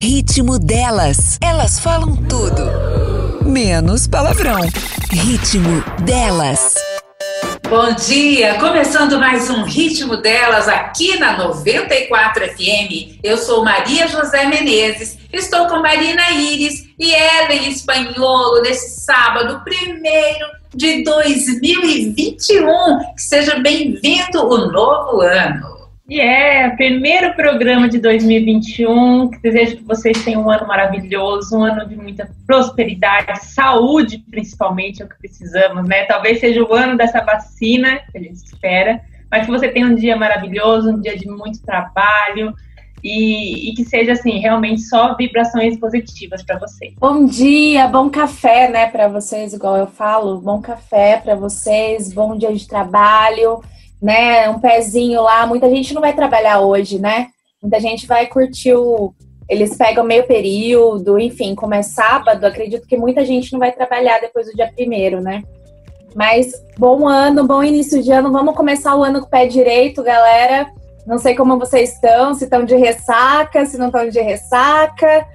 Ritmo delas. Elas falam tudo. Menos palavrão. Ritmo delas. Bom dia, começando mais um Ritmo delas aqui na 94 FM. Eu sou Maria José Menezes, estou com Marina Iris e Ellen Espanholo nesse sábado, primeiro de 2021. Que seja bem-vindo o novo ano. E é, primeiro programa de 2021, que desejo que vocês tenham um ano maravilhoso, um ano de muita prosperidade, saúde principalmente, é o que precisamos, né? Talvez seja o ano dessa vacina, que a gente espera, mas que você tenha um dia maravilhoso, um dia de muito trabalho, e, e, que seja assim realmente só vibrações positivas para vocês. Bom dia, bom café, né, para vocês, igual eu falo, bom café para vocês, bom dia de trabalho né? Um pezinho lá. Muita gente não vai trabalhar hoje, né? Muita gente vai curtir o. Eles pegam meio período, enfim, como é sábado, acredito que muita gente não vai trabalhar depois do dia primeiro, né? Mas bom ano, bom início de ano. Vamos começar o ano com o pé direito, galera. Não sei como vocês estão, se estão de ressaca, se não estão de ressaca.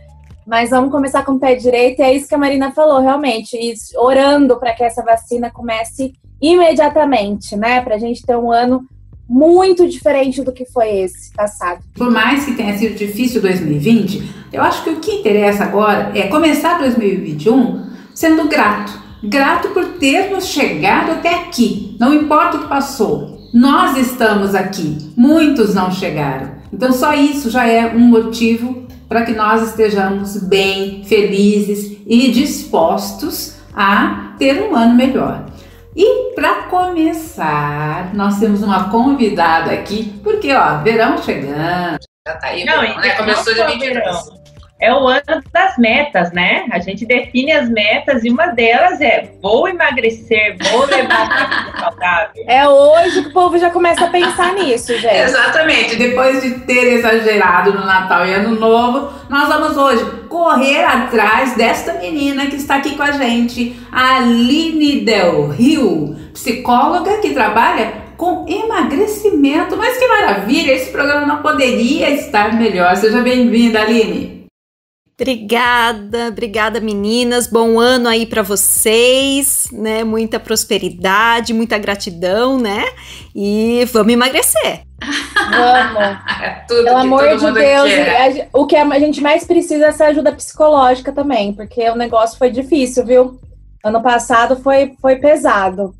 Mas vamos começar com o pé direito. E é isso que a Marina falou, realmente. Orando para que essa vacina comece imediatamente, né? Para a gente ter um ano muito diferente do que foi esse passado. Por mais que tenha sido difícil 2020, eu acho que o que interessa agora é começar 2021 sendo grato. Grato por termos chegado até aqui. Não importa o que passou, nós estamos aqui. Muitos não chegaram. Então, só isso já é um motivo para que nós estejamos bem, felizes e dispostos a ter um ano melhor. E para começar, nós temos uma convidada aqui, porque ó, verão chegando. Já tá aí, não, verão, né? Começou de 22 é o ano das metas, né? A gente define as metas e uma delas é vou emagrecer, vou levar uma vida saudável. É hoje que o povo já começa a pensar nisso, gente. Exatamente. Depois de ter exagerado no Natal e Ano Novo, nós vamos hoje correr atrás desta menina que está aqui com a gente, a Aline Del Rio, psicóloga que trabalha com emagrecimento. Mas que maravilha! Esse programa não poderia estar melhor. Seja bem-vinda, Aline. Obrigada, obrigada meninas. Bom ano aí para vocês, né? Muita prosperidade, muita gratidão, né? E vamos emagrecer. Vamos. É Pelo amor de Deus, quer. o que a gente mais precisa é essa ajuda psicológica também, porque o negócio foi difícil, viu? Ano passado foi, foi pesado.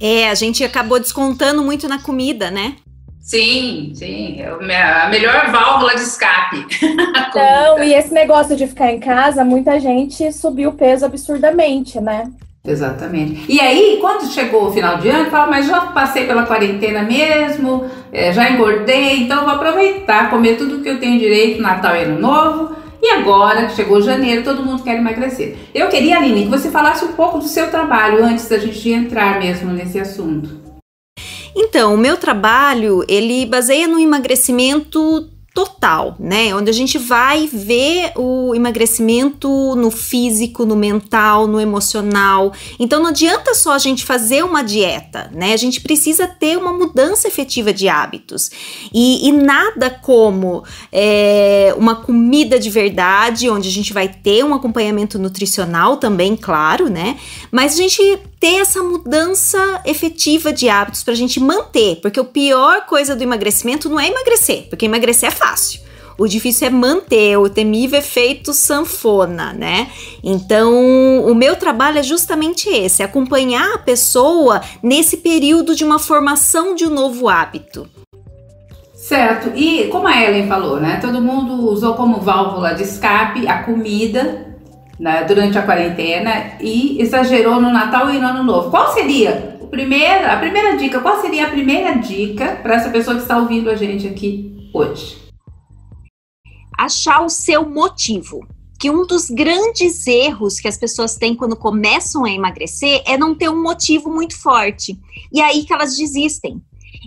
É, a gente acabou descontando muito na comida, né? Sim, sim. É a melhor válvula de escape. Então, e esse negócio de ficar em casa, muita gente subiu o peso absurdamente, né? Exatamente. E aí, quando chegou o final de ano, fala, mas já passei pela quarentena mesmo, é, já engordei, então vou aproveitar, comer tudo que eu tenho direito, Natal e Ano Novo. E agora que chegou janeiro, todo mundo quer emagrecer. Eu queria, Aline, que você falasse um pouco do seu trabalho antes da gente entrar mesmo nesse assunto. Então, o meu trabalho, ele baseia no emagrecimento total, né? Onde a gente vai ver o emagrecimento no físico, no mental, no emocional. Então não adianta só a gente fazer uma dieta, né? A gente precisa ter uma mudança efetiva de hábitos. E, e nada como é, uma comida de verdade, onde a gente vai ter um acompanhamento nutricional também, claro, né? Mas a gente ter essa mudança efetiva de hábitos para a gente manter, porque a pior coisa do emagrecimento não é emagrecer, porque emagrecer é fácil. O difícil é manter o temível efeito sanfona, né? Então, o meu trabalho é justamente esse: acompanhar a pessoa nesse período de uma formação de um novo hábito. Certo. E como a Ellen falou, né? Todo mundo usou como válvula de escape a comida né, durante a quarentena e exagerou no Natal e no Ano Novo. Qual seria o primeiro, a primeira dica? Qual seria a primeira dica para essa pessoa que está ouvindo a gente aqui hoje? Achar o seu motivo. Que um dos grandes erros que as pessoas têm quando começam a emagrecer é não ter um motivo muito forte. E é aí que elas desistem.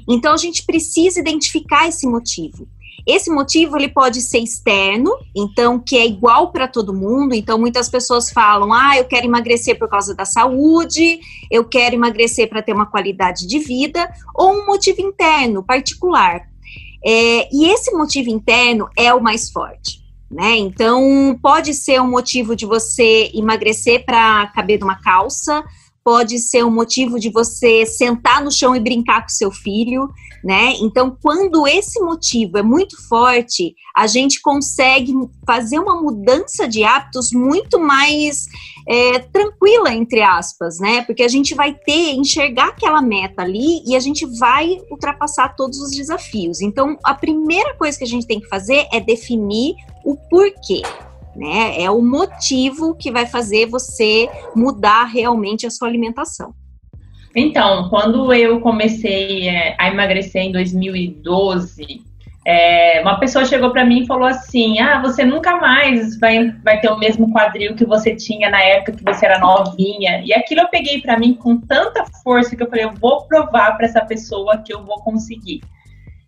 Então a gente precisa identificar esse motivo. Esse motivo ele pode ser externo, então que é igual para todo mundo. Então muitas pessoas falam: "Ah, eu quero emagrecer por causa da saúde, eu quero emagrecer para ter uma qualidade de vida", ou um motivo interno, particular. É, e esse motivo interno é o mais forte. né? Então, pode ser um motivo de você emagrecer para caber numa calça, pode ser um motivo de você sentar no chão e brincar com seu filho, né? Então, quando esse motivo é muito forte, a gente consegue fazer uma mudança de hábitos muito mais é, tranquila, entre aspas, né? Porque a gente vai ter, enxergar aquela meta ali e a gente vai ultrapassar todos os desafios. Então, a primeira coisa que a gente tem que fazer é definir o porquê né? É o motivo que vai fazer você mudar realmente a sua alimentação. Então, quando eu comecei é, a emagrecer em 2012, é, uma pessoa chegou para mim e falou assim: Ah, você nunca mais vai, vai ter o mesmo quadril que você tinha na época que você era novinha. E aquilo eu peguei para mim com tanta força que eu falei: Eu vou provar para essa pessoa que eu vou conseguir.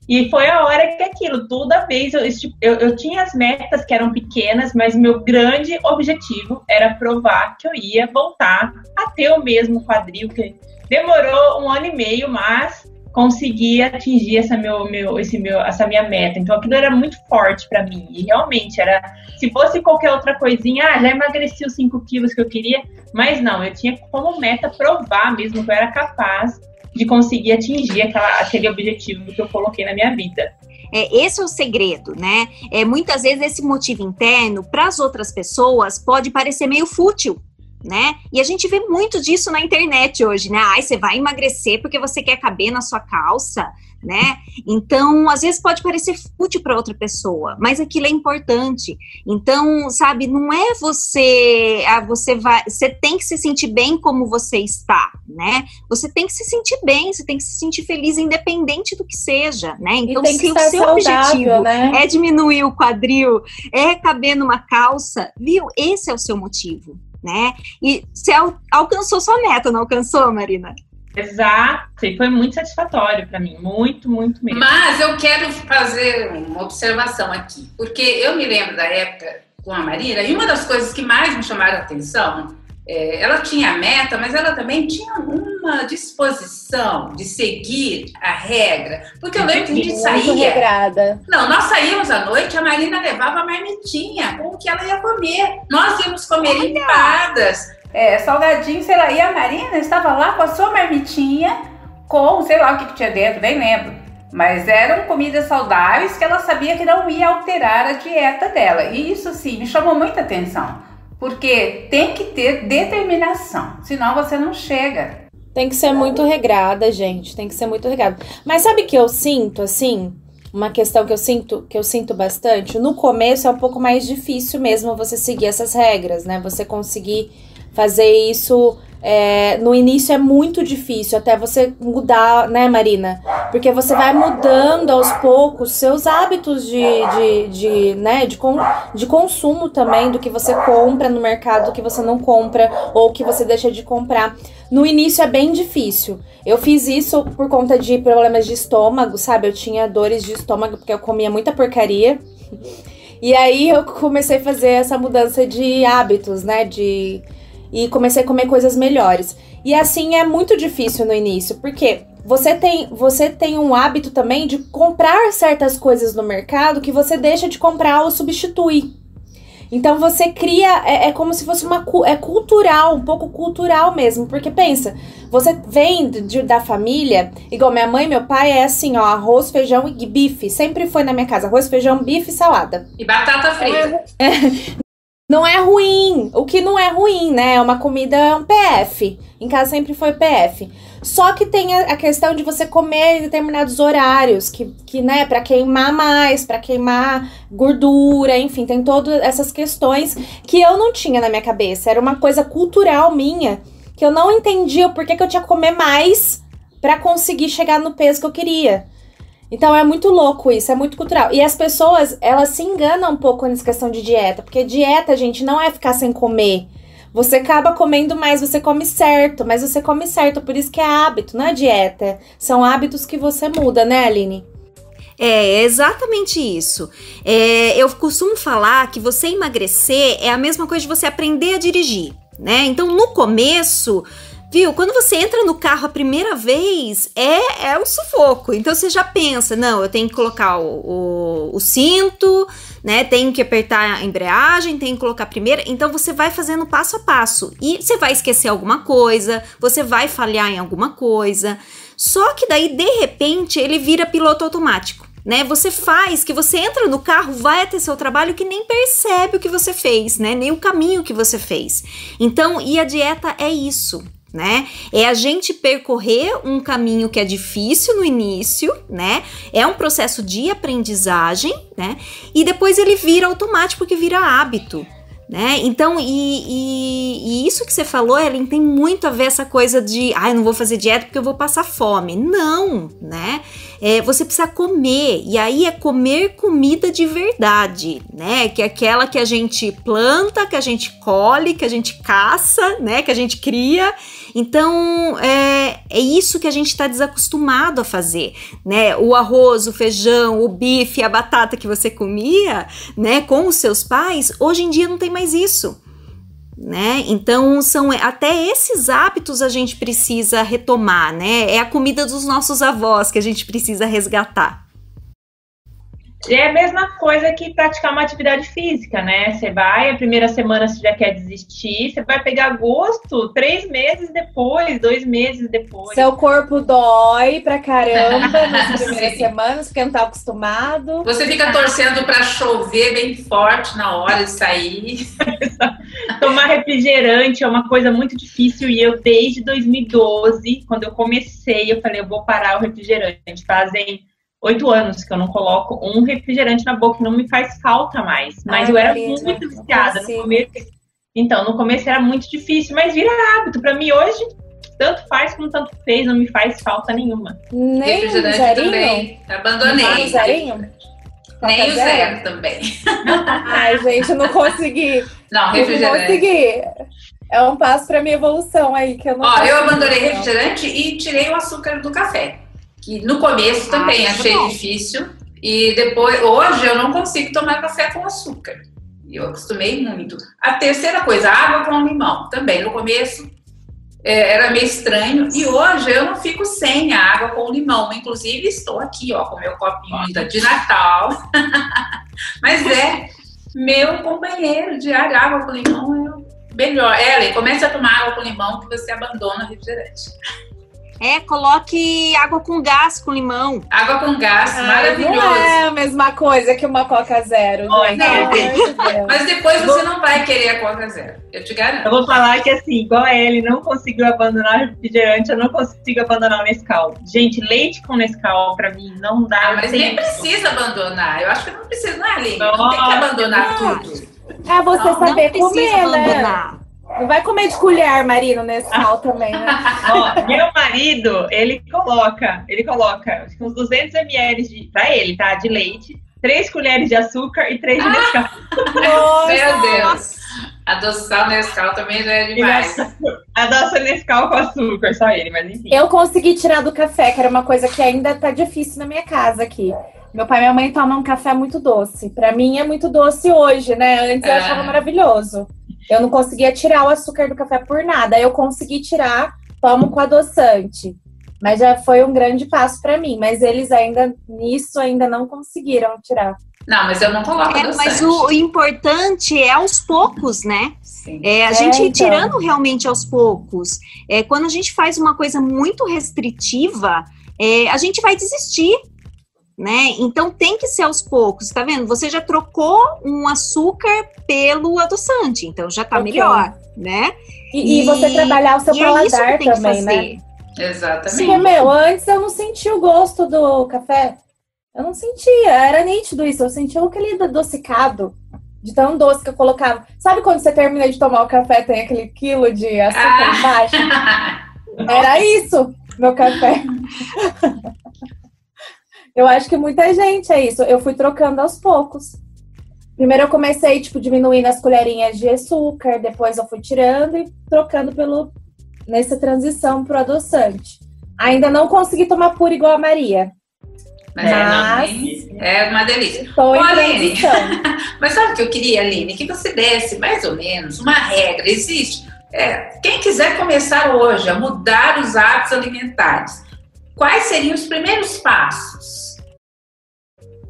E foi a hora que aquilo, toda vez eu, eu, eu, tinha as metas que eram pequenas, mas meu grande objetivo era provar que eu ia voltar a ter o mesmo quadril, que demorou um ano e meio, mas consegui atingir essa, meu, meu, esse meu, essa minha meta. Então aquilo era muito forte para mim. E realmente era. Se fosse qualquer outra coisinha, ah, já emagreci os 5 quilos que eu queria, mas não, eu tinha como meta provar mesmo que eu era capaz de conseguir atingir aquela, aquele objetivo que eu coloquei na minha vida. É, esse é o segredo, né? É, muitas vezes esse motivo interno, para as outras pessoas, pode parecer meio fútil né? E a gente vê muito disso na internet hoje, né? Ai, você vai emagrecer porque você quer caber na sua calça, né? Então, às vezes pode parecer fútil para outra pessoa, mas aquilo é importante. Então, sabe, não é você, ah, você vai, você tem que se sentir bem como você está, né? Você tem que se sentir bem, você tem que se sentir feliz independente do que seja, né? Então, se o seu saudável, objetivo né? é diminuir o quadril, é caber numa calça, viu? Esse é o seu motivo né? E você al alcançou sua meta, não alcançou, Marina? Exato, e foi muito satisfatório para mim, muito, muito mesmo. Mas eu quero fazer uma observação aqui, porque eu me lembro da época com a Marina, e uma das coisas que mais me chamaram a atenção é, ela tinha meta, mas ela também tinha uma disposição de seguir a regra. Porque eu lembro que a gente saía. Regrada. Não, nós saímos à noite, a Marina levava a marmitinha com o que ela ia comer. Nós íamos comer Olha. empadas, é, salgadinho, sei lá. E a Marina estava lá com a sua marmitinha, com sei lá o que, que tinha dentro, nem lembro. Mas eram comidas saudáveis que ela sabia que não ia alterar a dieta dela. E isso, sim, me chamou muita atenção. Porque tem que ter determinação, senão você não chega. Tem que ser muito regrada, gente. Tem que ser muito regrada. Mas sabe que eu sinto, assim, uma questão que eu sinto, que eu sinto bastante. No começo é um pouco mais difícil mesmo você seguir essas regras, né? Você conseguir fazer isso é, no início é muito difícil até você mudar, né, Marina? Porque você vai mudando aos poucos seus hábitos de, de, de, né, de, com, de consumo também, do que você compra no mercado, do que você não compra, ou que você deixa de comprar. No início é bem difícil. Eu fiz isso por conta de problemas de estômago, sabe? Eu tinha dores de estômago porque eu comia muita porcaria. E aí eu comecei a fazer essa mudança de hábitos, né? De e comecei a comer coisas melhores. E assim é muito difícil no início, porque você tem, você tem um hábito também de comprar certas coisas no mercado que você deixa de comprar ou substitui. Então você cria, é, é, como se fosse uma é cultural, um pouco cultural mesmo, porque pensa, você vem de, da família, igual minha mãe e meu pai é assim, ó, arroz, feijão e bife, sempre foi na minha casa, arroz, feijão, bife e salada. E batata frita. É, não é ruim. O que não é ruim, né? É uma comida um PF. Em casa sempre foi PF. Só que tem a, questão de você comer em determinados horários, que, que né, para queimar mais, para queimar gordura, enfim, tem todas essas questões que eu não tinha na minha cabeça. Era uma coisa cultural minha, que eu não entendia o porquê que eu tinha que comer mais para conseguir chegar no peso que eu queria. Então é muito louco isso, é muito cultural. E as pessoas, elas se enganam um pouco nessa questão de dieta, porque dieta, gente, não é ficar sem comer. Você acaba comendo mais, você come certo, mas você come certo, por isso que é hábito, não é dieta. São hábitos que você muda, né, Aline? É exatamente isso. É, eu costumo falar que você emagrecer é a mesma coisa de você aprender a dirigir, né? Então, no começo, Viu? Quando você entra no carro a primeira vez, é, é um sufoco. Então você já pensa, não, eu tenho que colocar o, o, o cinto, né? Tenho que apertar a embreagem, tenho que colocar a primeira. Então você vai fazendo passo a passo. E você vai esquecer alguma coisa, você vai falhar em alguma coisa. Só que daí, de repente, ele vira piloto automático. Né, você faz que você entra no carro, vai até seu trabalho que nem percebe o que você fez, né? Nem o caminho que você fez. Então, e a dieta é isso né? É a gente percorrer um caminho que é difícil no início, né? É um processo de aprendizagem, né? E depois ele vira automático porque vira hábito. Né? Então, e, e, e, isso que você falou, Ellen, tem muito a ver essa coisa de, ah, eu não vou fazer dieta porque eu vou passar fome. Não, né? É, você precisa comer, e aí é comer comida de verdade, né? Que é aquela que a gente planta, que a gente colhe, que a gente caça, né? Que a gente cria. Então, é, é isso que a gente está desacostumado a fazer, né? O arroz, o feijão, o bife, a batata que você comia, né? Com os seus pais, hoje em dia não tem mais isso. Né? Então são até esses hábitos a gente precisa retomar, né? É a comida dos nossos avós que a gente precisa resgatar. É a mesma coisa que praticar uma atividade física, né? Você vai, a primeira semana você já quer desistir, você vai pegar gosto três meses depois, dois meses depois. Seu corpo dói pra caramba nas primeiras semanas, porque não tá acostumado. Você fica torcendo para chover bem forte na hora de sair. Tomar refrigerante é uma coisa muito difícil e eu, desde 2012, quando eu comecei, eu falei, eu vou parar o refrigerante. Fazem oito anos que eu não coloco um refrigerante na boca, não me faz falta mais. Mas Ai, eu era muito viciada no começo. Então, no começo era muito difícil, mas vira hábito. Para mim, hoje, tanto faz como tanto fez, não me faz falta nenhuma. Nem refrigerante zerinho? também. Abandonei. Zerinho? Nem o zero também. Ai, gente, eu não consegui. Não, refrigerante. Eu não consegui. É um passo para minha evolução aí que eu não. Ó, eu abandonei refrigerante e tirei o açúcar do café que no começo também ah, achei bom. difícil. E depois, hoje eu não consigo tomar café com açúcar. Eu acostumei muito. A terceira coisa, água com limão. Também no começo é, era meio estranho. E hoje eu não fico sem a água com limão. Inclusive estou aqui, ó, com meu copinho ainda de Natal. Mas é meu companheiro de água com limão é melhor. Ellen, comece a tomar água com limão que você abandona o refrigerante. É, coloque água com gás com limão. Água com gás, maravilhoso. Não é a mesma coisa que uma Coca Zero. Oh, não. não. Mas depois você não vai querer a Coca Zero. Eu te garanto. Eu vou falar que assim, igual a ele não conseguiu abandonar o refrigerante, eu não consigo abandonar o Nescau. Gente, leite com Nescau pra mim não dá. Ah, mas nem precisa abandonar. Eu acho que não precisa, não é, Aline? Não tem que abandonar tudo. É você não, saber não comer, né? abandonar. Não vai comer de colher, Marino, nesse sal também, né? Ó, meu marido, ele coloca, ele coloca uns 200 ml de, pra ele, tá? De leite, três colheres de açúcar e três de Nescau. Nossa. Meu Deus! Adoçar o Nescau também já é demais. Adoça o Nescau com açúcar, só ele, mas enfim. Eu consegui tirar do café, que era uma coisa que ainda tá difícil na minha casa aqui. Meu pai e minha mãe tomam um café muito doce. Pra mim é muito doce hoje, né? Antes eu é. achava maravilhoso. Eu não conseguia tirar o açúcar do café por nada. Eu consegui tirar, tomo com adoçante. Mas já foi um grande passo para mim. Mas eles ainda, nisso, ainda não conseguiram tirar. Não, mas eu não coloco é, Mas o, importante é aos poucos, né? Sim. É a é, gente ir então. tirando realmente aos poucos. É, quando a gente faz uma coisa muito restritiva, é, a gente vai desistir né? Então tem que ser aos poucos, tá vendo? Você já trocou um açúcar pelo adoçante, então já tá okay. melhor, né? E, e, você trabalhar o seu é paladar é também, né? Exatamente. Sim, meu, antes eu não sentia o gosto do café. Eu não sentia, era nítido isso. Eu sentia aquele adocicado, de tão doce que eu colocava. Sabe quando você termina de tomar o café, tem aquele quilo de açúcar ah. embaixo? Era isso, meu café. Eu acho que muita gente é isso. Eu fui trocando aos poucos. Primeiro eu comecei, tipo, diminuindo as colherinhas de açúcar, depois eu fui tirando e trocando pelo nessa transição pro adoçante. Ainda não consegui tomar puro igual a Maria. Mas, mas é, uma delícia. Estou Ô, Aline, mas sabe o que eu queria, Aline? Que você desse mais ou menos uma regra. Existe É, quem quiser começar hoje a mudar os hábitos alimentares, quais seriam os primeiros passos?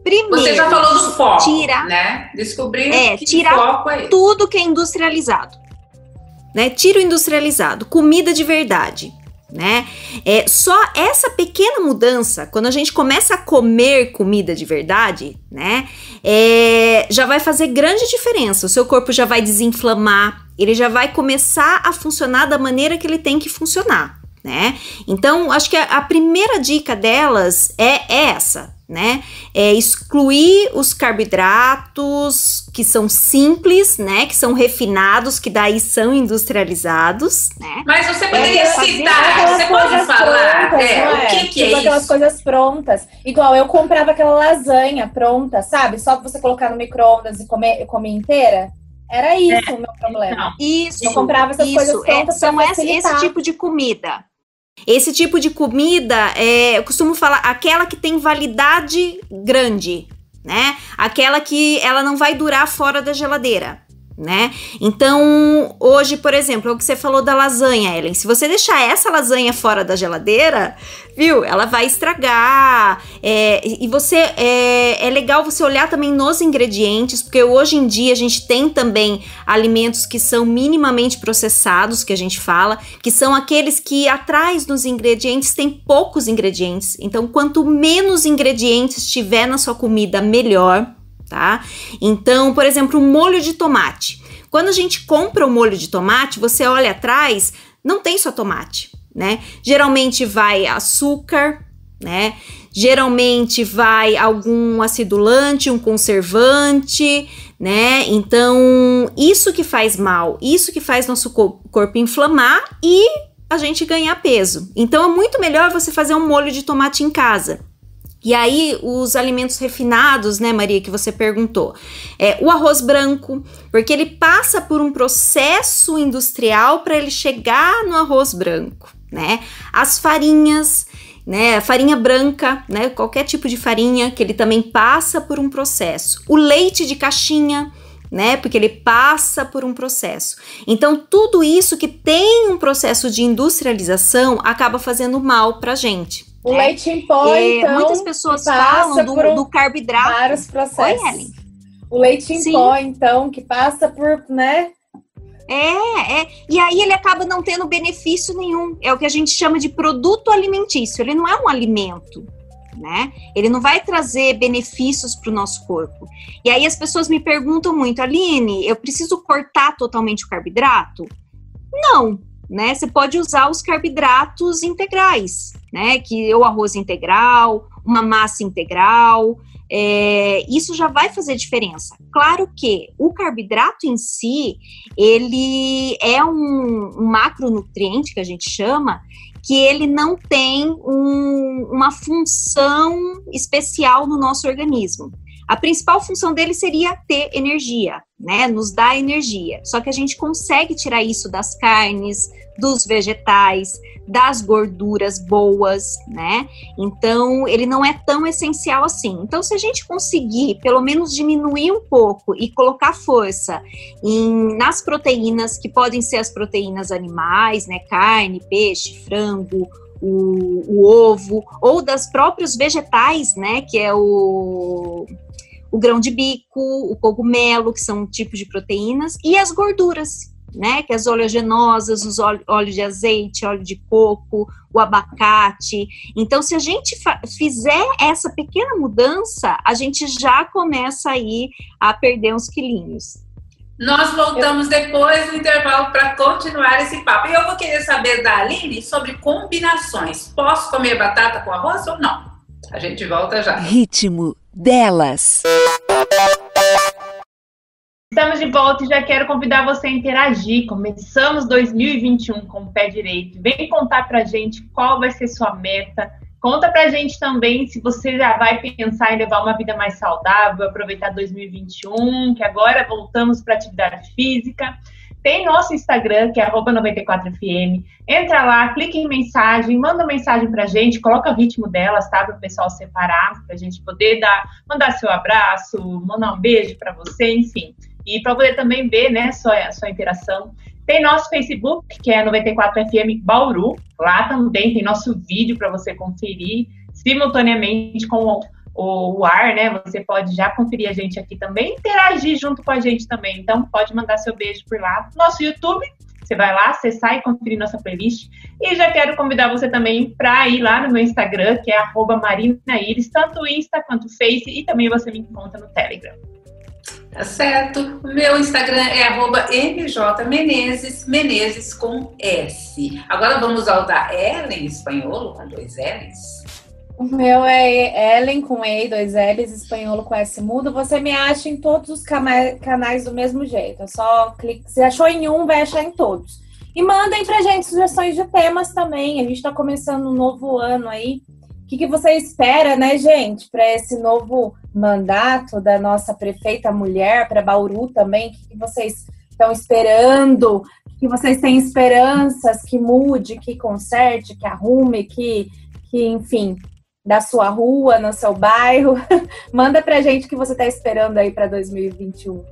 Primeiro, Você já falou do foco, tira, né? Descobrir é, que tirar foco é tudo que é industrializado. Né? Tira o industrializado, comida de verdade. Né? É, só essa pequena mudança, quando a gente começa a comer comida de verdade, né? É, já vai fazer grande diferença. O seu corpo já vai desinflamar, ele já vai começar a funcionar da maneira que ele tem que funcionar, né? Então, acho que a, a primeira dica delas é essa, né? É excluir os carboidratos que são simples, né? Que são refinados, que daí são industrializados, né? Mas você poderia É, citar, você pode falar prontas, é, o que, que tipo é aquelas isso? coisas prontas. Igual eu comprava aquela lasanha pronta, sabe? Só pra você colocar no micro-ondas e comer, e comer inteira. Era isso o meu problema. Não. Isso. Eu comprava essas isso, coisas é, prontas são pra esse, esse tipo de comida. Esse tipo de comida, é, eu costumo falar, aquela que tem validade grande, né? Aquela que ela não vai durar fora da geladeira, né? Então, hoje, por exemplo, é o que você falou da lasanha, Ellen. Se você deixar essa lasanha fora da geladeira, viu? Ela vai estragar. é, e você é, é legal você olhar também nos ingredientes, porque hoje em dia a gente tem também alimentos que são minimamente processados, que a gente fala, que são aqueles que atrás nos ingredientes tem poucos ingredientes. Então, quanto menos ingredientes tiver na sua comida, melhor, tá? Então, por exemplo, um molho de tomate. Quando a gente compra o molho de tomate, você olha atrás, não tem só tomate, né? Geralmente vai açúcar, né? Geralmente vai algum acidulante, um conservante, né? Então, isso que faz mal, isso que faz nosso co- corpo inflamar e a gente ganhar peso. Então, é muito melhor você fazer um molho de tomate em casa. E aí, os alimentos refinados, né, Maria, que você perguntou. É, o arroz branco, porque ele passa por um processo industrial para ele chegar no arroz branco, né? As farinhas, né? Farinha branca, né? Qualquer tipo de farinha, que ele também passa por um processo. O leite de caixinha, né? Porque ele passa por um processo. Então, tudo isso que tem um processo de industrialização acaba fazendo mal pra gente. O né? leite em pó, É, então, muitas pessoas passa falam do, um- do carboidrato. vários processos. Oi. O leite em Sim. pó, então, que passa por, né? É, é. E aí ele acaba não tendo benefício nenhum. É o que a gente chama de produto alimentício. Ele não é um alimento, né? Ele não vai trazer benefícios para o nosso corpo. E aí as pessoas me perguntam muito, Aline, eu preciso cortar totalmente o carboidrato? Não, né? Você pode usar os carboidratos integrais, né? Que é o arroz integral, uma massa integral. é, isso já vai fazer diferença. Claro que o carboidrato em si, ele é um, um macronutriente que a gente chama, que ele não tem um- uma função especial no nosso organismo. A principal função dele seria ter energia, né? Nos dar energia. Só que a gente consegue tirar isso das carnes, dos vegetais, das gorduras boas, né? Então, ele não é tão essencial assim. Então, se a gente conseguir, pelo menos, diminuir um pouco e colocar força em, nas proteínas, que podem ser as proteínas animais, né? Carne, peixe, frango, o, o ovo, ou das próprios vegetais, né? Que é o, o grão de bico, o cogumelo, que são tipos de proteínas, e as gorduras, né? Que as oleaginosas, os óleo, óleo de azeite, óleo de coco, o abacate. Então, se a gente fizer essa pequena mudança, a gente já começa aí a perder uns quilinhos. Nós voltamos depois do intervalo para continuar esse papo. E eu vou querer saber da Aline sobre combinações. Posso comer batata com arroz ou não? A gente volta já. Ritmo delas. Estamos de volta e já quero convidar você a interagir. Começamos 2021 com o pé direito. Vem contar pra gente qual vai ser sua meta. Conta pra gente também se você já vai pensar em levar uma vida mais saudável, aproveitar 2021, que agora voltamos para atividade física. Tem nosso Instagram, que é 94fm. Entra lá, clica em mensagem, manda mensagem pra gente, coloca o ritmo delas, tá? Para o pessoal separar, pra gente poder dar, mandar seu abraço, mandar um beijo pra você, enfim. E para poder também ver, né, sua, sua interação. Tem nosso Facebook, que é 94FM Bauru. Lá também tem nosso vídeo para você conferir simultaneamente com o, ar, né? Você pode já conferir a gente aqui também, interagir junto com a gente também. Então, pode mandar seu beijo por lá. Nosso YouTube, você vai lá, acessar e conferir nossa playlist. E já quero convidar você também para ir lá no meu Instagram, que é @marinaíris, tanto Insta quanto Face, e também você me encontra no Telegram. Tá certo? Meu Instagram é mjmenezes, Menezes com S. Agora vamos ao da Ellen espanholo, com dois L's. O meu é Ellen com E, dois L's, espanholo com S mudo. Você me acha em todos os canais do mesmo jeito. É só clicar. Se achou em um, vai achar em todos. E mandem pra gente sugestões de temas também. A gente tá começando um novo ano aí. O que, que você espera, né, gente, para esse novo mandato da nossa prefeita mulher, para Bauru também? O que, que vocês estão esperando? O que vocês têm esperanças que mude, que conserte, que arrume, que, que enfim, da sua rua, no seu bairro? Manda pra gente o que você está esperando aí para 2021.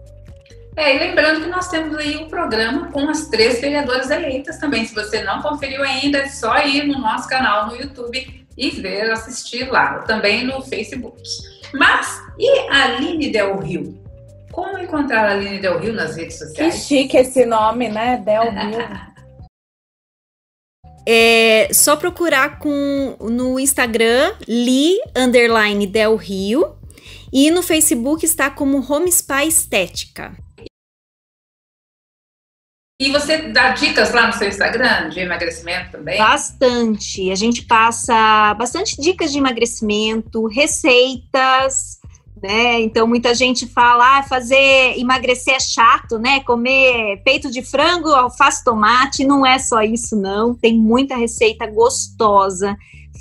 É, e lembrando que nós temos aí um programa com as três vereadoras eleitas também. Se você não conferiu ainda, é só ir no nosso canal no YouTube e ver, assistir lá, também no Facebook. Mas, e a Aline Del Rio? Como encontrar a Aline Del Rio nas redes sociais? Que chique esse nome, né? Del Rio. É só procurar com no Instagram Li underline Del Rio e no Facebook está como Home Spa Estética. E você dá dicas lá no seu Instagram de emagrecimento também? Bastante. A gente passa bastante dicas de emagrecimento, receitas, né? Então muita gente fala, ah, fazer emagrecer é chato, né? Comer peito de frango, alface, tomate, não é só isso não. Tem muita receita gostosa,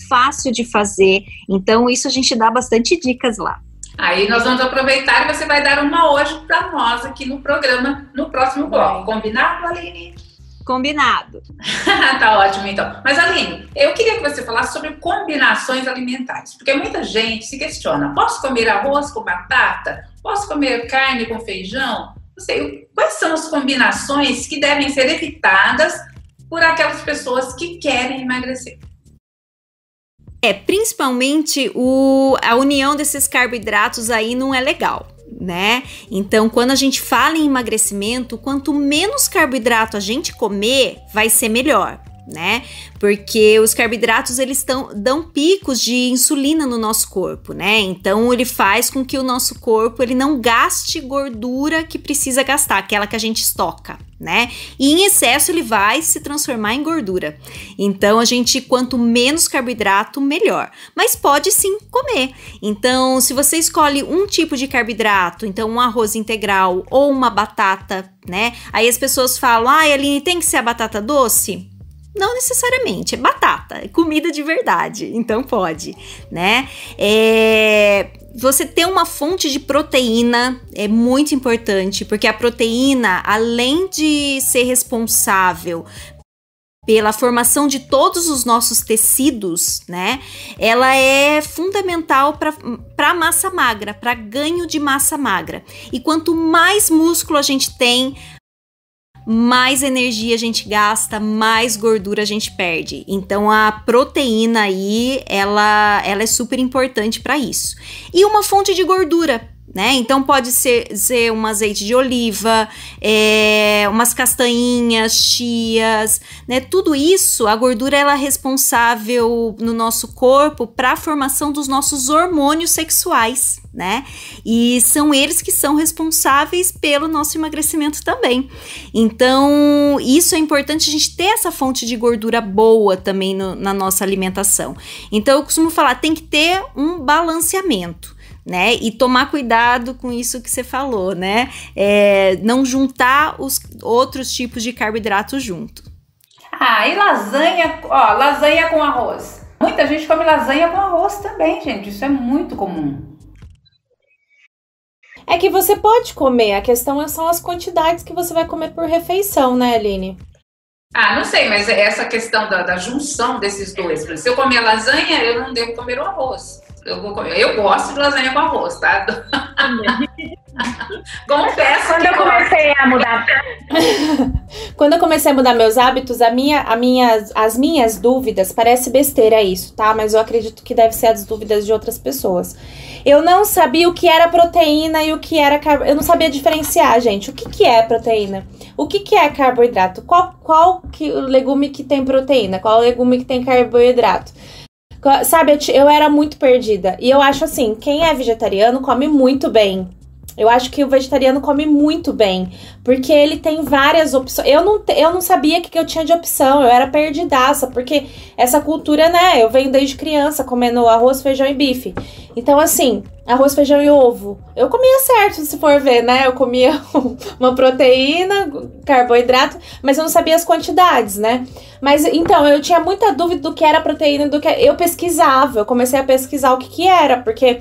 fácil de fazer. Então isso a gente dá bastante dicas lá. Aí nós vamos aproveitar e você vai dar uma hoje para nós aqui no programa, no próximo bloco. Combinado, Aline? Combinado. tá ótimo, então. Mas, Aline, eu queria que você falasse sobre combinações alimentares, porque muita gente se questiona: posso comer arroz com batata? Posso comer carne com feijão? Não sei, quais são as combinações que devem ser evitadas por aquelas pessoas que querem emagrecer? É, principalmente o, a união desses carboidratos aí não é legal. Né? Então, quando a gente fala em emagrecimento, quanto menos carboidrato a gente comer, vai ser melhor né? Porque os carboidratos eles tão, dão picos de insulina no nosso corpo, né? Então ele faz com que o nosso corpo ele não gaste gordura que precisa gastar, aquela que a gente estoca, né? E em excesso ele vai se transformar em gordura. Então a gente quanto menos carboidrato melhor, mas pode sim comer. Então se você escolhe um tipo de carboidrato, então um arroz integral ou uma batata, né? Aí as pessoas falam: "Ah, Aline, tem que ser a batata doce?" Não necessariamente, é batata, é comida de verdade, então pode, né? É, você ter uma fonte de proteína é muito importante, porque a proteína, além de ser responsável pela formação de todos os nossos tecidos, né? Ela é fundamental para massa magra, para ganho de massa magra. E quanto mais músculo a gente tem, mais energia a gente gasta, mais gordura a gente perde. Então a proteína aí, ela, ela é super importante para isso. E uma fonte de gordura, né? Então pode ser, ser um azeite de oliva, é, umas castanhinhas, chias, né? Tudo isso, a gordura ela é responsável no nosso corpo para a formação dos nossos hormônios sexuais, né? E são eles que são responsáveis pelo nosso emagrecimento também. Então, isso é importante a gente ter essa fonte de gordura boa também no, na nossa alimentação. Então, eu costumo falar, tem que ter um balanceamento né? E tomar cuidado com isso que você falou, né? É, não juntar os outros tipos de carboidrato junto. Ah, e lasanha, ó, lasanha com arroz. Muita gente come lasanha com arroz também, gente. Isso é muito comum. É que você pode comer, a questão é são as quantidades que você vai comer por refeição, né, Aline? Ah, não sei, mas é essa questão da, da junção desses dois. Se eu comer lasanha, eu não devo comer o arroz. Eu, vou comer. eu gosto de lasanha com arroz, tá? Confesso Quando eu comecei a mudar. Quando eu comecei a mudar meus hábitos, a minha, a minha, as minhas dúvidas, parece besteira isso, tá? Mas eu acredito que deve ser as dúvidas de outras pessoas. Eu não sabia o que era proteína e o que era carbo... Eu não sabia diferenciar, gente. O que, que é proteína? O que, que é carboidrato? Qual, qual que, legume que tem proteína? Qual legume que tem carboidrato? Sabe, eu, eu era muito perdida. E eu acho assim, quem é vegetariano come muito bem. Eu acho que o vegetariano come muito bem, porque ele tem várias opções. Eu não, eu não sabia o que, que eu tinha de opção, eu era perdidaça, porque essa cultura, né? Eu venho desde criança comendo arroz, feijão e bife. Então, assim, arroz, feijão e ovo. Eu comia certo, se for ver, né? Eu comia uma proteína, carboidrato, mas eu não sabia as quantidades, né? Mas então, eu tinha muita dúvida do que era proteína, do que. Eu pesquisava, eu comecei a pesquisar o que, que era, porque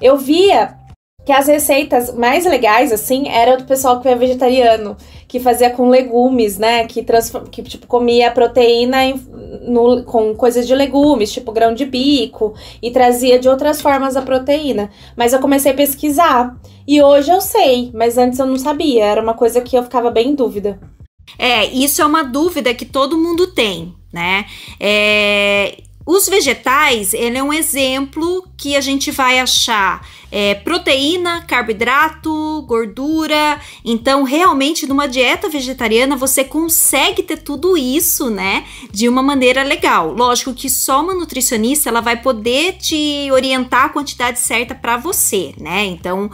eu via que as receitas mais legais, assim, era do pessoal que é vegetariano, que fazia com legumes, né? Que, que tipo, comia proteína em, no, com coisas de legumes, tipo grão de bico, e trazia de outras formas a proteína. Mas eu comecei a pesquisar. E hoje eu sei, mas antes eu não sabia. Era uma coisa que eu ficava bem em dúvida. É, isso é uma dúvida que todo mundo tem, né? É, os vegetais, ele é um exemplo que a gente vai achar é, proteína, carboidrato, gordura. Então, realmente, numa dieta vegetariana, você consegue ter tudo isso, né? De uma maneira legal. Lógico que só uma nutricionista ela vai poder te orientar a quantidade certa para você, né? Então,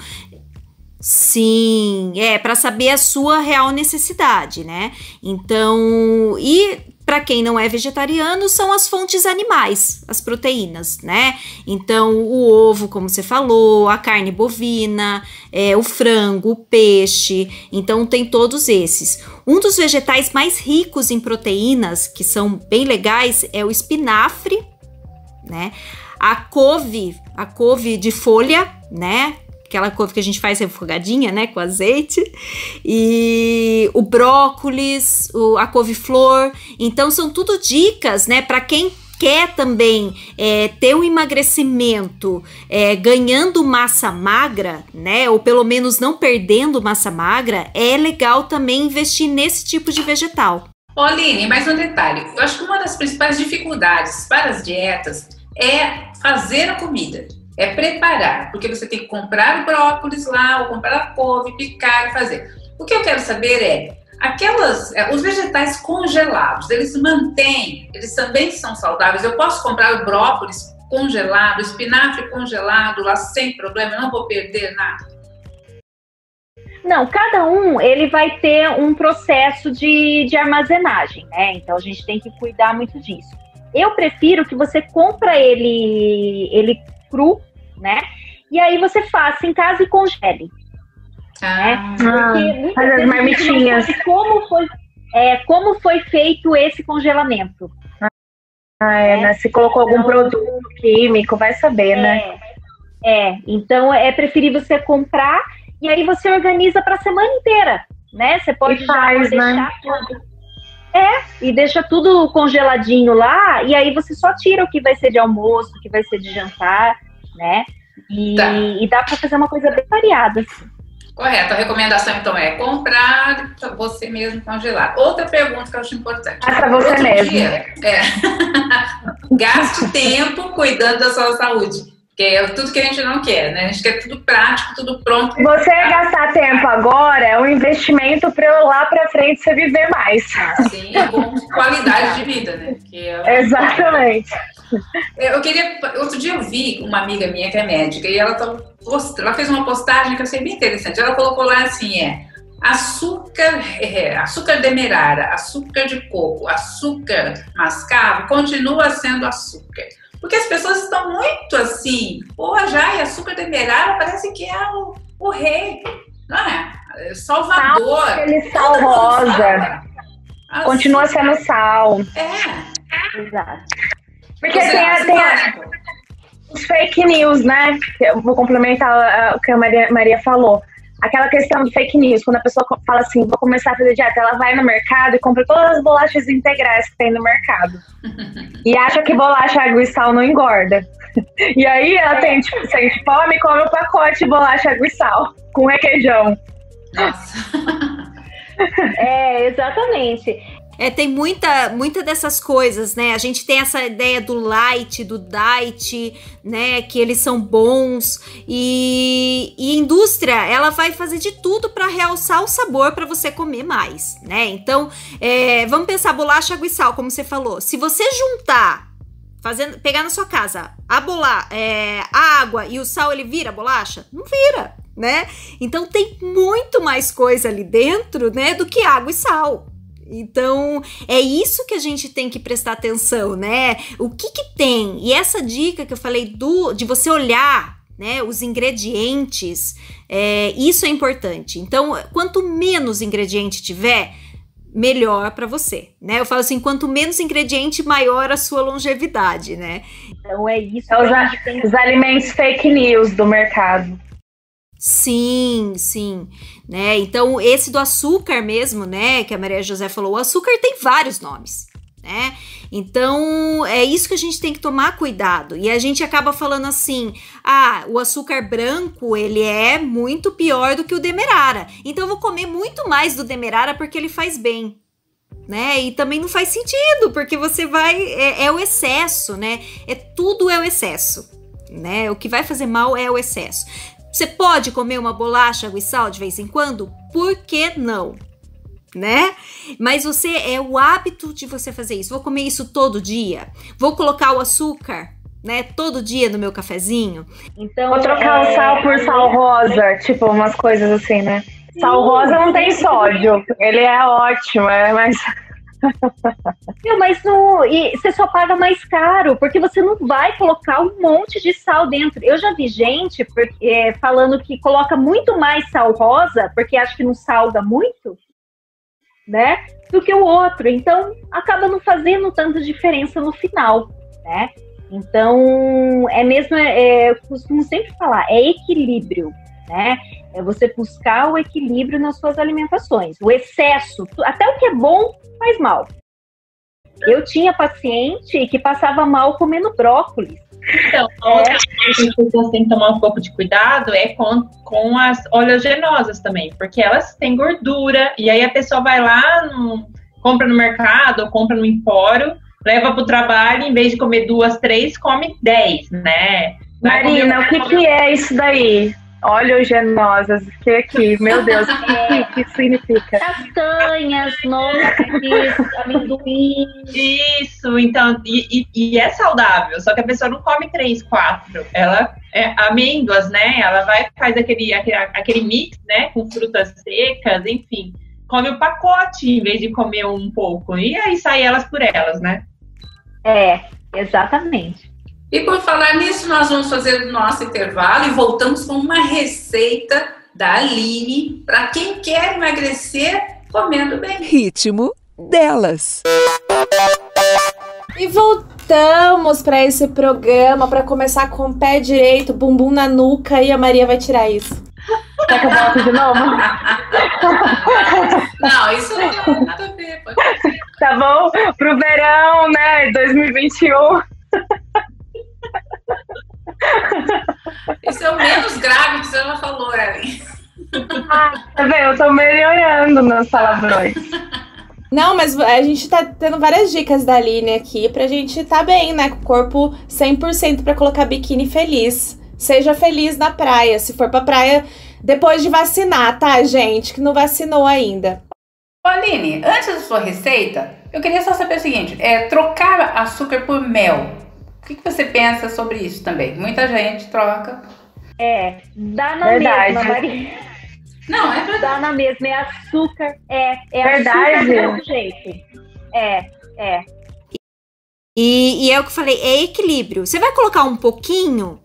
Sim, é para saber a sua real necessidade, né? Então, e para quem não é vegetariano, são as fontes animais, as proteínas, né? Então, o ovo, como você falou, a carne bovina, é, o frango, o peixe. Então, tem todos esses. Um dos vegetais mais ricos em proteínas, que são bem legais, é o espinafre, né? A couve, a couve de folha, né? Aquela couve que a gente faz refogadinha, né, com azeite, e o brócolis, o, a couve-flor. Então são tudo dicas, né, para quem quer também é, ter um emagrecimento é, ganhando massa magra, né? Ou pelo menos não perdendo massa magra, é legal também investir nesse tipo de vegetal. Aline, mais um detalhe. Eu acho que uma das principais dificuldades para as dietas é fazer a comida é preparar, porque você tem que comprar o brócolis lá, ou comprar a couve, picar fazer. O que eu quero saber é, aquelas, é, os vegetais congelados, eles mantêm, eles também são saudáveis. Eu posso comprar o brócolis congelado, espinafre congelado lá sem problema, não vou perder nada. Não, cada um ele vai ter um processo de, de armazenagem, né? Então a gente tem que cuidar muito disso. Eu prefiro que você compra ele, ele cru, né? E aí você faça em casa e congele. Ah, né? Porque as marmitinhas. Como foi, é, como foi feito esse congelamento? Ah, é, né? Se colocou algum então, produto químico, vai saber, né? é, né? É, então é preferível você comprar e aí você organiza para a semana inteira, né? Você pode e faz, já deixar né? É, e deixa tudo congeladinho lá, e aí você só tira o que vai ser de almoço, o que vai ser de jantar, né? E, tá. e dá para fazer uma coisa bem variada, assim. Correto. A recomendação, então, é comprar você mesmo congelar. Outra pergunta que eu acho importante. Ah, para você Outro mesmo. Dia, é, gaste tempo cuidando da sua saúde. Que é tudo que a gente não quer, né? A gente quer tudo prático, tudo pronto. Você gastar tempo agora é um investimento para lá para frente você viver mais. Ah, sim, com qualidade de vida, né? É Exatamente. Eu queria. Outro dia eu vi uma amiga minha que é médica e ela, tá, ela fez uma postagem que eu achei bem interessante. Ela colocou lá assim: é açúcar, é, açúcar demerara, açúcar de coco, açúcar mascavo, continua sendo açúcar. Porque as pessoas estão muito assim, pô, já e açúcar demerara parece que é o, o rei, não é? é Salvador. Sal, aquele sal rosa. Continua sendo sal. É. Exato. Porque tem, a, tem a, os fake news, né? Eu vou complementar o que a Maria, Maria falou aquela questão do fake news, quando a pessoa fala assim, vou começar a fazer dieta, ela vai no mercado e compra todas as bolachas integrais que tem no mercado. e acha que bolacha, água e sal não engorda. E aí ela tem, tipo, sente fome e come um pacote de bolacha água e sal com requeijão. Nossa. É, exatamente. É, tem muita, muita dessas coisas, né? A gente tem essa ideia do light, do diet, né? Que eles são bons e, e indústria ela vai fazer de tudo para realçar o sabor para você comer mais, né? Então, é, vamos pensar bolacha, água e sal, como você falou. Se você juntar, fazendo, pegar na sua casa a bola, é, a água e o sal, ele vira bolacha? Não vira, né? Então tem muito mais coisa ali dentro, né? Do que água e sal. Então, é isso que a gente tem que prestar atenção, né? O que que tem? E essa dica que eu falei do de você olhar, né, os ingredientes, é, isso é importante. Então, quanto menos ingrediente tiver, melhor para você, né? Eu falo assim, quanto menos ingrediente, maior a sua longevidade, né? Então é isso. É os, os alimentos fake news do mercado. Sim, sim, né? Então esse do açúcar mesmo, né, que a Maria José falou, o açúcar tem vários nomes, né? Então é isso que a gente tem que tomar cuidado. E a gente acaba falando assim: "Ah, o açúcar branco, ele é muito pior do que o demerara. Então eu vou comer muito mais do demerara porque ele faz bem." Né? E também não faz sentido, porque você vai é, é o excesso, né? É tudo é o excesso, né? O que vai fazer mal é o excesso. Você pode comer uma bolacha, água e sal de vez em quando? Por que não? Né? Mas você é o hábito de você fazer isso. Vou comer isso todo dia. Vou colocar o açúcar, né, todo dia no meu cafezinho. Então, vou trocar é... o sal por sal rosa, tipo umas coisas assim, né? Sal rosa não tem sódio. Ele é ótimo, é, mas Meu, mas no, e você só paga mais caro, porque você não vai colocar um monte de sal dentro. Eu já vi gente porque, é, falando que coloca muito mais sal rosa, porque acha que não salga muito, né? Do que o outro. Então, acaba não fazendo tanta diferença no final, né? Então, é mesmo, é, eu costumo sempre falar, é equilíbrio, né? É você buscar o equilíbrio nas suas alimentações. O excesso, até o que é bom, faz mal. Eu tinha paciente que passava mal comendo brócolis. Então, outra coisa que você tem que tomar um pouco de cuidado é com, com as oleaginosas também, porque elas têm gordura, e aí a pessoa vai lá, no, compra no mercado, ou compra no empório, leva para o trabalho, em vez de comer duas, três, come dez, né? Marina, o que, que é isso daí? Oleogenosas, que aqui, meu Deus, o que, que, significa? Castanhas, nozes, amendoim. Isso, então, e, e, e, é saudável, só que a pessoa não come três, quatro. Ela é amêndoas, né? Ela vai faz aquele, aquele, aquele mix, né? Com frutas secas, enfim. Come o pacote em vez de comer um pouco. E aí sai elas por elas, né? É, exatamente. E por falar nisso, nós vamos fazer o nosso intervalo e voltamos com uma receita da Aline para quem quer emagrecer comendo bem. Ritmo delas. E voltamos para esse programa para começar com o pé direito, bumbum na nuca e a Maria vai tirar isso. Quer que eu bote de novo? Não, isso não tem nada a ver. Tá bom? Pro verão, né? 2021. Esse é o menos grave que você já falou, Ellen. Ah, tá vendo? Eu tô melhorando nos palavrões. Não, mas a gente tá tendo várias dicas da Aline aqui pra gente tá bem, né? Com o corpo 100% pra colocar biquíni feliz. Seja feliz na praia. Se for pra praia, depois de vacinar, tá, gente? Que não vacinou ainda. Aline, antes da sua receita, eu queria só saber o seguinte: é trocar açúcar por mel. O que, que você pensa sobre isso também? Muita gente troca. É, dá na verdade. mesma, Maria. Não, é verdade. Dá na mesma, é açúcar, é, é verdade. açúcar do jeito. É, é. E, e é o que eu falei, é equilíbrio. Você vai colocar um pouquinho,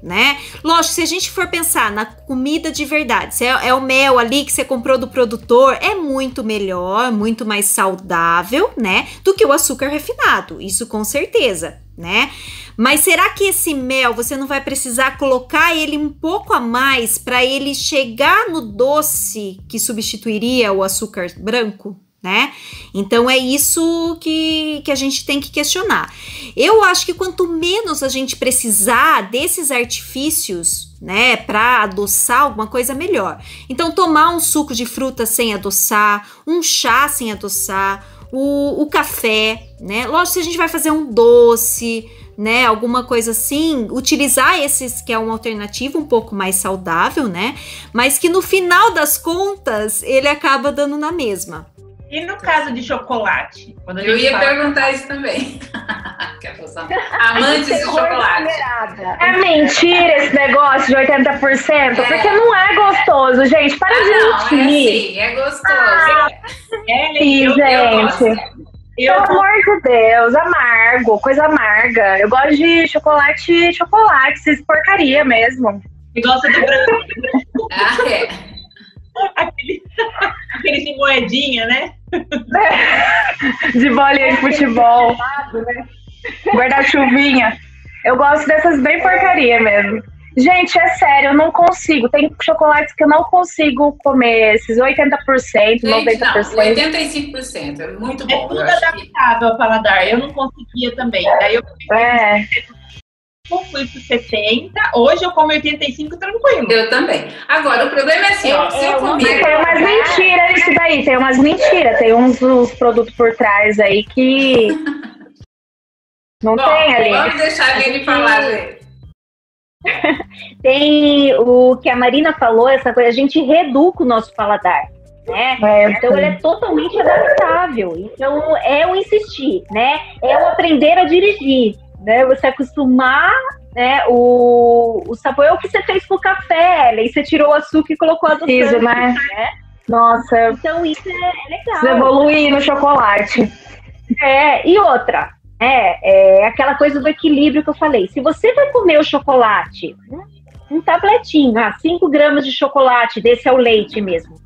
né? Lógico, se a gente for pensar na comida de verdade, se é, é, o mel ali que você comprou do produtor, é muito melhor, muito mais saudável, né? Do que o açúcar refinado. Isso com certeza né? Mas será que esse mel você não vai precisar colocar ele um pouco a mais para ele chegar no doce que substituiria o açúcar branco? né? Então é isso que, que a gente tem que questionar. Eu acho que quanto menos a gente precisar desses artifícios, né, para adoçar alguma coisa melhor. Então tomar um suco de fruta sem adoçar, um chá sem adoçar, o, o café, né? Lógico, se a gente vai fazer um doce, né, alguma coisa assim, utilizar esses que é uma alternativa um pouco mais saudável, né? Mas que no final das contas ele acaba dando na mesma. E no caso de chocolate? eu ia fala... perguntar isso também. Amantes de chocolate. É mentira esse negócio de 80%, é. porque não é gostoso, gente. Para ah, de não, mentir. É, sim, é gostoso. Ah, é, sim, eu, gente. Eu Pelo amor de Deus, amargo, coisa amarga. Eu gosto de chocolate, chocolate, esses porcaria mesmo. E gosta de branco. ah, é. Aquele, aquele de moedinha, né? De bolinha de futebol. Guarda-chuvinha. Eu gosto dessas bem porcaria mesmo. Gente, é sério, eu não consigo. Tem chocolates que eu não consigo comer, esses 80%, Gente, 90%. Não, 85%, é muito bom. É tudo adaptável que... ao paladar. Eu não conseguia também. Daí eu é eu fui pro 70, hoje eu como 85 tranquilo. Eu também. Agora, o problema é assim, ó, se eu, eu comer... Tem umas mentiras isso daí, tem umas mentiras, tem uns, uns produtos por trás aí que... Não Bom, tem ali. Vamos deixar a Aline falar, gente. tem o que a Marina falou, essa coisa, a gente reduca o nosso paladar. Né? É, então ele é totalmente adaptável. Então é o insistir, né? É o aprender a dirigir né? Você acostumar, né? O, o sabor é o que você fez com o café, aí você tirou o açúcar e colocou a doçante, né? né? Nossa. Então isso é, é legal. Você evoluir no chocolate. É, e outra, é, é aquela coisa do equilíbrio que eu falei. Se você vai comer o chocolate, um tabletinho, ah, 5 gramas de chocolate, desse é o leite mesmo,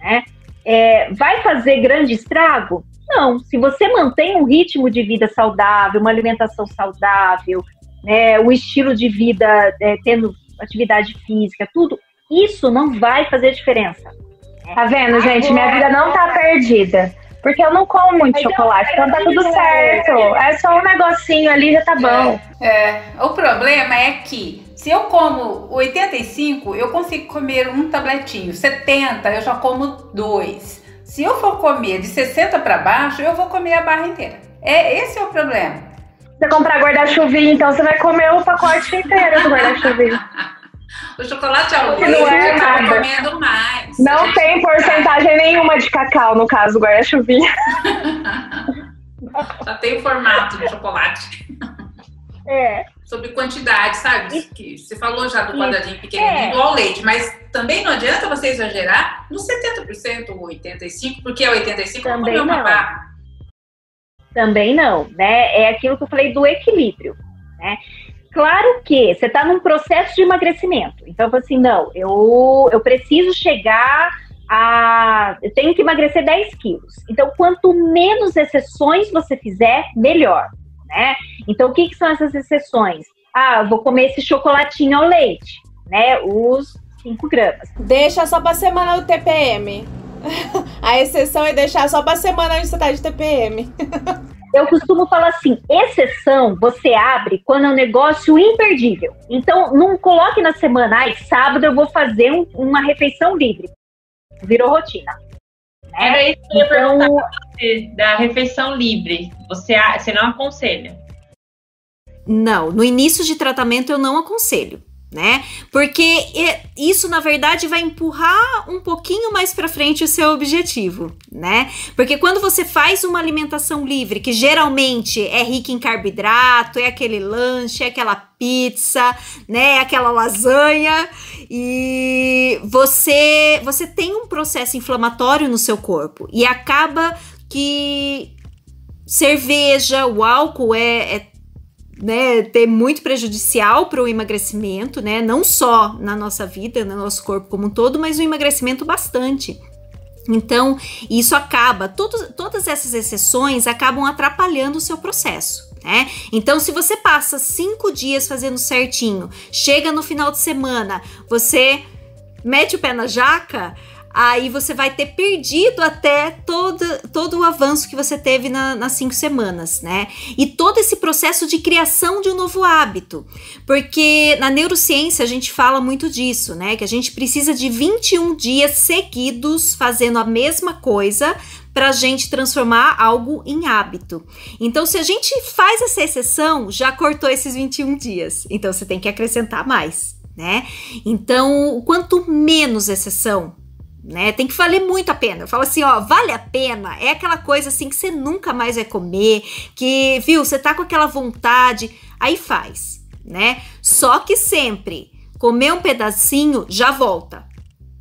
né? É, vai fazer grande estrago? Não, se você mantém um ritmo de vida saudável, uma alimentação saudável, né, um estilo de vida é, tendo atividade física, tudo, isso não vai fazer diferença. Tá vendo, gente? Minha vida não tá perdida. Porque eu não como muito chocolate, então tá tudo certo. É só um negocinho ali, já tá bom. É, é. O problema é que se eu como 85, eu consigo comer um tabletinho. 70, eu já como dois. Se eu for comer de 60 para baixo, eu vou comer a barra inteira. É esse é o problema. Você comprar guarda-chuvinha, então você vai comer o pacote inteiro do guarda-chuvinha. o chocolate ao leite não é nada. comendo mais. Não tem porcentagem nenhuma de cacau no caso do guarda-chuvinha. Já tem o formato do chocolate. É. Sobre quantidade, sabe? Que você falou já do quadradinho pequenininho é. ao leite, mas também não adianta você exagerar no 70% ou 85%, porque é 85% também não. uma barra. Também não, né? É aquilo que eu falei do equilíbrio, né? Claro que você está num processo de emagrecimento. Então, eu assim, não, eu, eu preciso chegar a. Eu tenho que emagrecer 10 quilos. Então, quanto menos exceções você fizer, melhor né? Então, o que, que são essas exceções? Ah, vou comer esse chocolatinho ao leite, né? Os 5 gramas. Deixa só pra semana do TPM. A exceção é deixar só pra semana onde você tá de TPM. Eu costumo falar assim: exceção você abre quando é um negócio imperdível. Então, não coloque na semana, ai, sábado eu vou fazer um, uma refeição livre. Virou rotina. Né? Era isso que eu ia então, perguntar você, da refeição livre. Você, você não aconselha? Não, no início de tratamento eu não aconselho né? Porque isso na verdade vai empurrar um pouquinho mais para frente o seu objetivo, né? Porque quando você faz uma alimentação livre, que geralmente é rica em carboidrato, é aquele lanche, é aquela pizza, né, é aquela lasanha, e você você tem um processo inflamatório no seu corpo e acaba que cerveja, o álcool é, é né, ter muito prejudicial para o emagrecimento, né? Não só na nossa vida, no nosso corpo como um todo, mas o emagrecimento bastante. Então, isso acaba, todos, todas essas exceções acabam atrapalhando o seu processo. Né? Então, se você passa cinco dias fazendo certinho, chega no final de semana, você mete o pé na jaca, aí você vai ter perdido até todo, todo o avanço que você teve na, nas cinco semanas, né? E todo esse processo de criação de um novo hábito. Porque na neurociência a gente fala muito disso, né? Que a gente precisa de 21 dias seguidos fazendo a mesma coisa para a gente transformar algo em hábito. Então, se a gente faz essa exceção, já cortou esses 21 dias. Então, você tem que acrescentar mais, né? Então, quanto menos exceção, né? Tem que valer muito a pena. Eu falo assim, ó, vale a pena. É aquela coisa assim que você nunca mais vai comer, que, viu, você tá com aquela vontade, aí faz, né? Só que sempre comer um pedacinho já volta,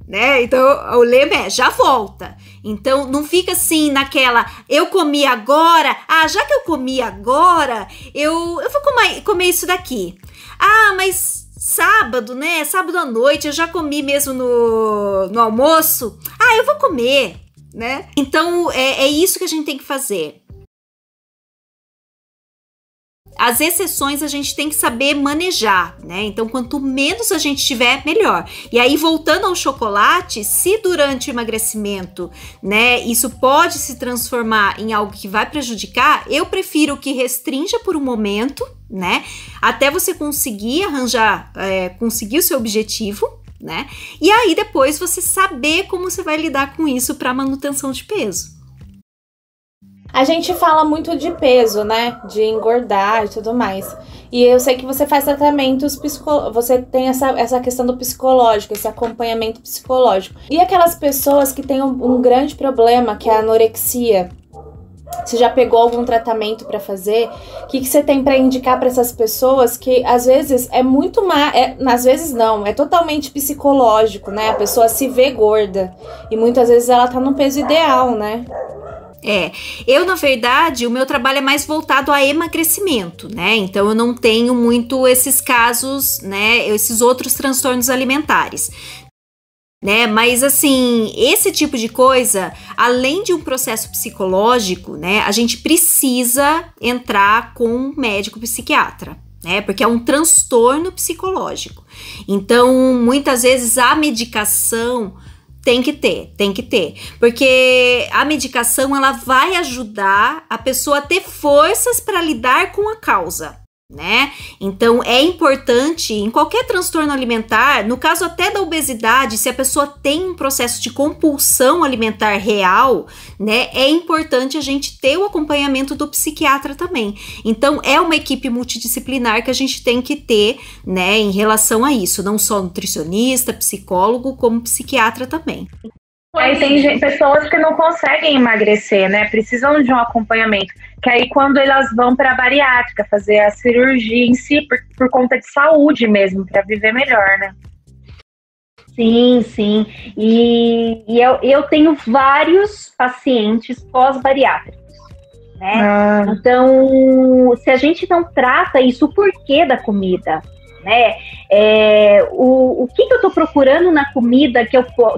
né? Então o lema é já volta. Então não fica assim naquela eu comi agora, ah, já que eu comi agora, eu eu vou comer, comer isso daqui. Ah, mas sábado, né? Sábado à noite, eu já comi mesmo no, no almoço. Ah, eu vou comer, né? Então é, é isso que a gente tem que fazer. As exceções a gente tem que saber manejar, né? Então, quanto menos a gente tiver, melhor. E aí, voltando ao chocolate, se durante o emagrecimento, né, isso pode se transformar em algo que vai prejudicar, eu prefiro que restrinja por um momento, né? Até você conseguir arranjar, é, conseguir o seu objetivo, né? E aí depois você saber como você vai lidar com isso para manutenção de peso. A gente fala muito de peso, né? De engordar e tudo mais. E eu sei que você faz tratamentos psicológicos, você tem essa, essa questão do psicológico, esse acompanhamento psicológico. E aquelas pessoas que têm um, um grande problema, que é a anorexia. Você já pegou algum tratamento para fazer? O que, que você tem para indicar para essas pessoas que às vezes é muito má, é, às vezes não, é totalmente psicológico, né? A pessoa se vê gorda e muitas vezes ela tá no peso ideal, né? É, eu na verdade, o meu trabalho é mais voltado a emagrecimento, né? Então eu não tenho muito esses casos, né, esses outros transtornos alimentares. Né, mas assim, esse tipo de coisa, além de um processo psicológico, né, a gente precisa entrar com um médico psiquiatra, né? Porque é um transtorno psicológico. Então, muitas vezes a medicação tem que ter, tem que ter. Porque a medicação ela vai ajudar a pessoa a ter forças para lidar com a causa né? Então é importante em qualquer transtorno alimentar, no caso até da obesidade, se a pessoa tem um processo de compulsão alimentar real, né? É importante a gente ter o acompanhamento do psiquiatra também. Então é uma equipe multidisciplinar que a gente tem que ter, né, em relação a isso, não só nutricionista, psicólogo, como psiquiatra também. Aí tem pessoas que não conseguem emagrecer, né? Precisam de um acompanhamento. Que aí quando elas vão para a bariátrica fazer a cirurgia em si, por, por conta de saúde mesmo, para viver melhor, né? Sim, sim. E, e eu, eu tenho vários pacientes pós-bariátricos. Né? Ah. Então, se a gente não trata isso, o porquê da comida, né? É, o, o que, que eu estou procurando na comida que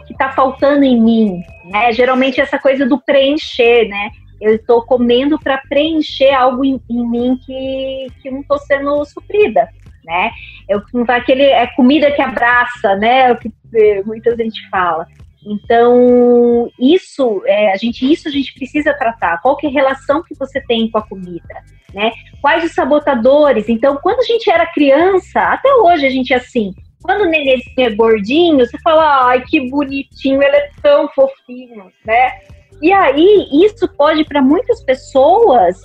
está faltando em mim, né? Geralmente essa coisa do preencher, né? Eu estou comendo para preencher algo em, em, mim que, que não estou sendo suprida, né? Eu, aquele, é comida que abraça, né? É o que é, muita gente fala. Então, isso, é, a gente, isso a gente precisa tratar. Qual que é a relação que você tem com a comida? Né? Quais os sabotadores? Então, quando a gente era criança, até hoje a gente é assim. Quando o nenenzinho é gordinho, você fala, ai, que bonitinho, ele é tão fofinho, né? E aí, isso pode, para muitas pessoas,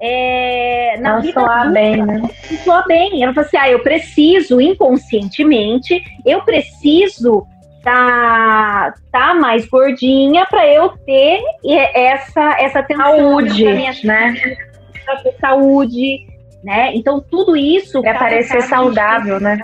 é, na Não vida soar adulta, bem, né? Soar bem. Ela fala assim, ah, eu preciso, inconscientemente, eu preciso tá, tá mais gordinha para eu ter essa, essa atenção saúde, né? Ter saúde, né? Então tudo isso para parecer saudável, né?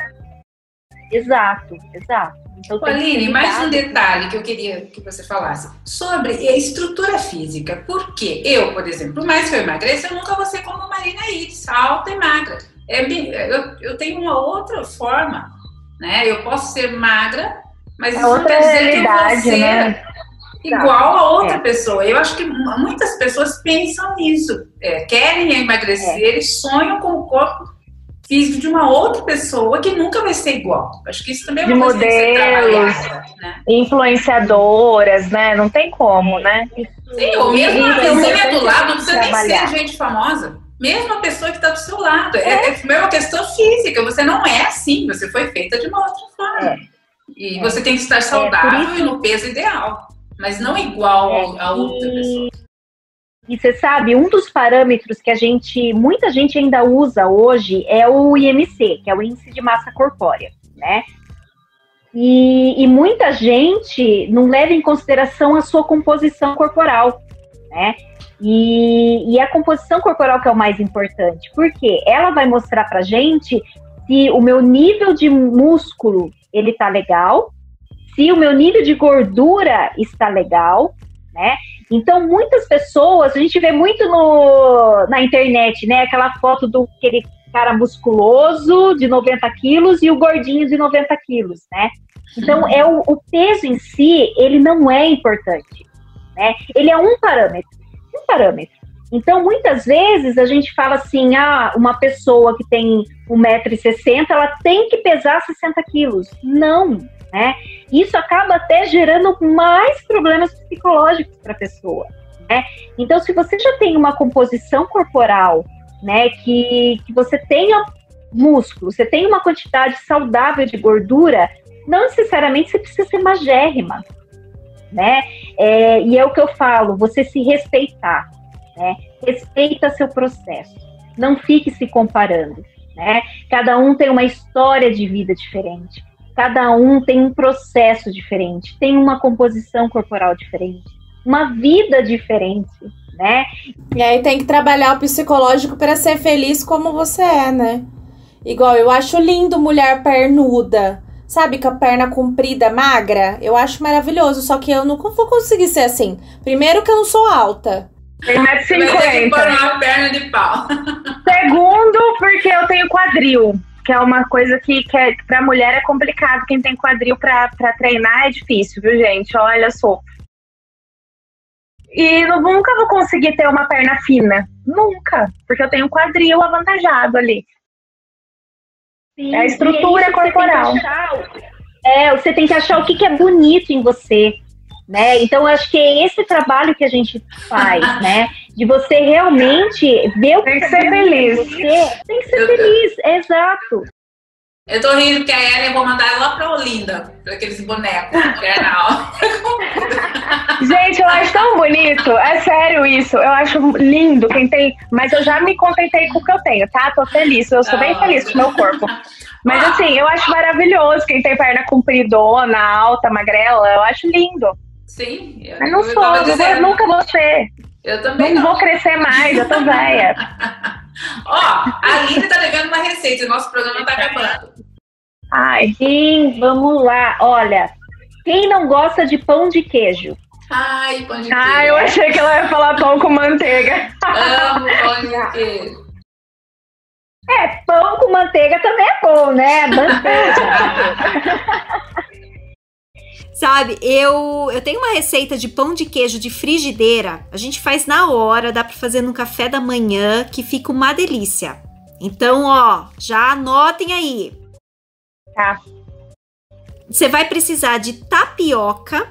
Exato, exato. Então, Aline, mais um detalhe que eu queria que você falasse sobre a estrutura física. Porque eu, por exemplo, mais que eu emagreça, eu nunca vou ser como Marina Iris, alta e magra. É, eu, eu tenho uma outra forma, né? Eu posso ser magra mas é isso não quer dizer que eu vou ser né? igual a outra é. pessoa. Eu acho que muitas pessoas pensam nisso. É, querem emagrecer é. e sonham com o corpo físico de uma outra pessoa que nunca vai ser igual. Acho que isso também é de uma você modelos, né? influenciadoras, né? Não tem como, né? Sim, ou mesmo uma Isso é vizinha do lado, não precisa nem trabalhar. ser gente famosa. Mesmo a pessoa que está do seu lado. É, é mesmo uma questão física. Você não é assim, você foi feita de uma outra forma. E É. você tem que estar por saudável e no peso ideal. Mas não igual É, a outra pessoa. E você sabe, um dos parâmetros que a gente, muita gente ainda usa hoje é o IMC, que é o Índice de Massa Corpórea, né? E, e muita gente não leva em consideração a sua composição corporal, né? E, e a composição corporal que é o mais importante, porque ela vai mostrar pra gente se o meu nível de músculo ele tá legal, se o meu nível de gordura está legal, né? Então, muitas pessoas, a gente vê muito no, na internet, né? Aquela foto do aquele cara musculoso de 90 quilos e o gordinho de 90 quilos, né? Então, é o, o peso em si, ele não é importante, né? Ele é um parâmetro, um parâmetro. Então, muitas vezes a gente fala assim, ah, uma pessoa que tem 1,60m, ela tem que pesar 60 quilos. Não, né? Isso acaba até gerando mais problemas psicológicos para a pessoa, né? Então, se você já tem uma composição corporal, né, que, que você tenha músculo, você tem uma quantidade saudável de gordura, não necessariamente você precisa ser magérrima, né? É, e é o que eu falo, você se respeitar, né? Respeita seu processo, não fique se comparando, né? Cada um tem uma história de vida diferente, cada um tem um processo diferente, tem uma composição corporal diferente, uma vida diferente, né? E aí tem que trabalhar o psicológico para ser feliz como você é, né? Igual eu acho lindo mulher pernuda. Sabe, com a perna comprida, magra? Eu acho maravilhoso, só que eu não vou conseguir ser assim. Primeiro que eu não sou alta. Tem Você vai ter que 1,50m. pôr uma perna de pau. Segundo, porque eu tenho quadril, que é uma coisa que, que é, pra mulher é complicado. Quem tem quadril pra, pra treinar é difícil, viu, gente? Olha só. E nunca vou conseguir ter uma perna fina. Nunca. Porque eu tenho quadril avantajado ali. Sim, É a estrutura e aí você corporal. achar é, você tem que achar o que, que é bonito em você. Né? Então, eu acho que é esse trabalho que a gente faz, né? De você realmente ver o Tem que é ser feliz. Você. Tem que ser Eu- feliz, exato. Eu tô rindo porque a Ellen eu vou mandar ela pra Olinda, pra aqueles bonecos carnaval. Gente, eu acho tão bonito. É sério isso. Eu acho lindo quem tem. Mas eu já me contentei com o que eu tenho, tá? Tô feliz. Eu sou bem feliz com o meu corpo. Mas Ah. assim, eu acho maravilhoso quem tem perna compridona, alta, magrela. Eu acho lindo. Sim, eu, Mas não eu sou, dizendo. nunca vou ser. Eu também Não não. vou crescer mais, eu tô velha. Ó, a Aline tá devendo uma receita o nosso programa tá acabando. Ai, Sim, vamos lá. Olha, quem não gosta de pão de queijo? Ai, pão de queijo. ai, eu achei que ela ia falar pão com manteiga. Amo pão de queijo. É, pão com manteiga também é bom, né? Manteiga. Sabe, eu, eu tenho uma receita de pão de queijo de frigideira. A gente faz na hora, dá pra fazer no café da manhã, que fica uma delícia. Então, ó, já anotem aí. Tá. Você vai precisar de tapioca,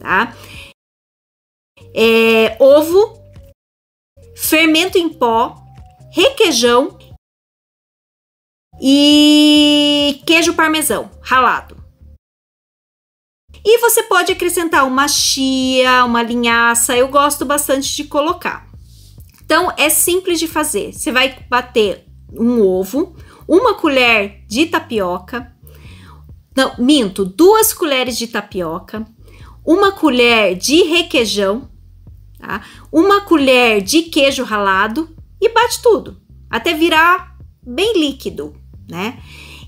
tá? É, ovo, fermento em pó, requeijão e queijo parmesão ralado. E você pode acrescentar uma chia, uma linhaça, eu gosto bastante de colocar. Então é simples de fazer. Você vai bater um ovo, uma colher de tapioca, não, minto, duas colheres de tapioca, uma colher de requeijão, tá? uma colher de queijo ralado e bate tudo até virar bem líquido, né?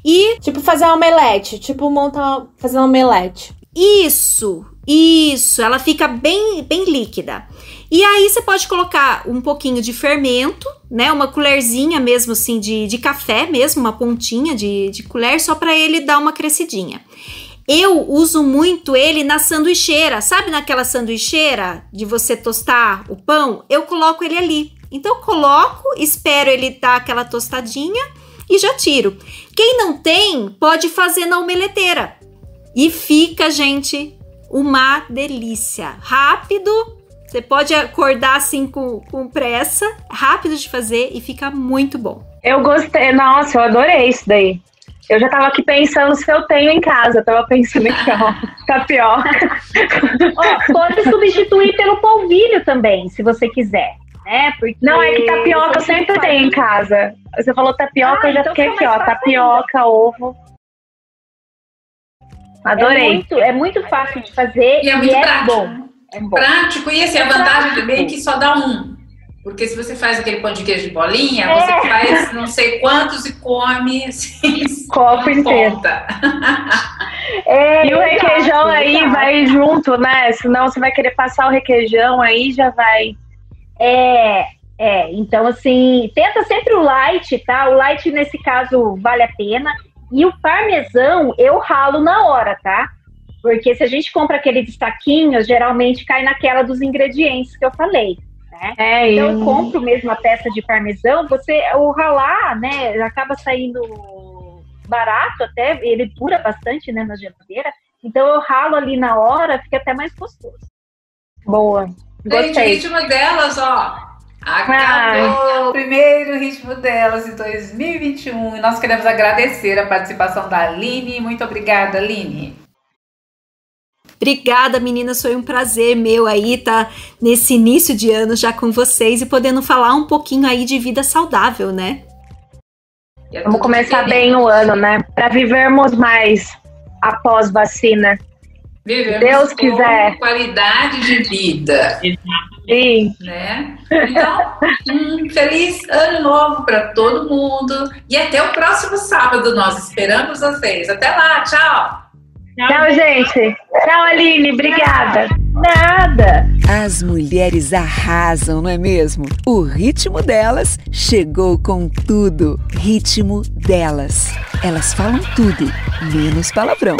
E Tipo fazer uma omelete. Tipo montar, fazer uma omelete. Isso, isso, ela fica bem, bem líquida. E aí você pode colocar um pouquinho de fermento, né? Uma colherzinha mesmo assim de, de café mesmo, uma pontinha de, de colher, só para ele dar uma crescidinha. Eu uso muito ele na sanduicheira, sabe naquela sanduicheira de você tostar o pão? Eu coloco ele ali. Então eu coloco, espero ele dar aquela tostadinha e já tiro. Quem não tem, pode fazer na omeleteira. E fica, gente, uma delícia. Rápido, você pode acordar assim com, com pressa, rápido de fazer e fica muito bom. Eu gostei, nossa, eu adorei isso daí. Eu já tava aqui pensando se eu tenho em casa, eu tava pensando em tapioca. Ó, pode substituir pelo polvilho também, se você quiser. Né? Porque Não, é que tapioca eu sempre tenho em casa. Você falou tapioca, Ah, eu já então fiquei aqui, ó. Tapioca, ovo. Adorei. É muito, é muito fácil de fazer E é muito prático. bom. É bom. Prático, e assim, a É vantagem prático. também é que só dá um. Porque se você faz aquele pão de queijo de bolinha, É. você faz não sei quantos e come assim, Copo inteiro. conta. É, E o exato, requeijão aí exato. vai junto, né? Senão você vai querer passar o requeijão aí, já vai. É, é, então assim, tenta sempre o light, tá? O light nesse caso vale a pena. E o parmesão eu ralo na hora, tá? Porque se a gente compra aquele de saquinhos, geralmente cai naquela dos ingredientes que eu falei. Né? É, Então eu compro mesmo a peça de parmesão, você o ralar, né, acaba saindo barato até, ele dura bastante, né, na geladeira. Então eu ralo ali na hora, fica até mais gostoso. Boa. Gente, o Gostei. ritmo delas, ó. Acabou o primeiro ritmo delas em 2021 e nós queremos agradecer a participação da Aline. Muito obrigada, Aline. Obrigada, meninas. Foi um prazer meu aí estar nesse início de ano já com vocês e podendo falar um pouquinho aí de vida saudável, né? É Vamos começar bem o ano, né? Para vivermos mais após vacina. Vivemos Deus com quiser. qualidade de vida, E né? Então, um feliz ano novo para todo mundo e até o próximo sábado. Nós esperamos vocês. Até lá, tchau. tchau, gente. Tchau, Aline. Obrigada. Nada! As mulheres arrasam, não é mesmo? O ritmo delas chegou com tudo. Ritmo delas. Elas falam tudo, menos palavrão.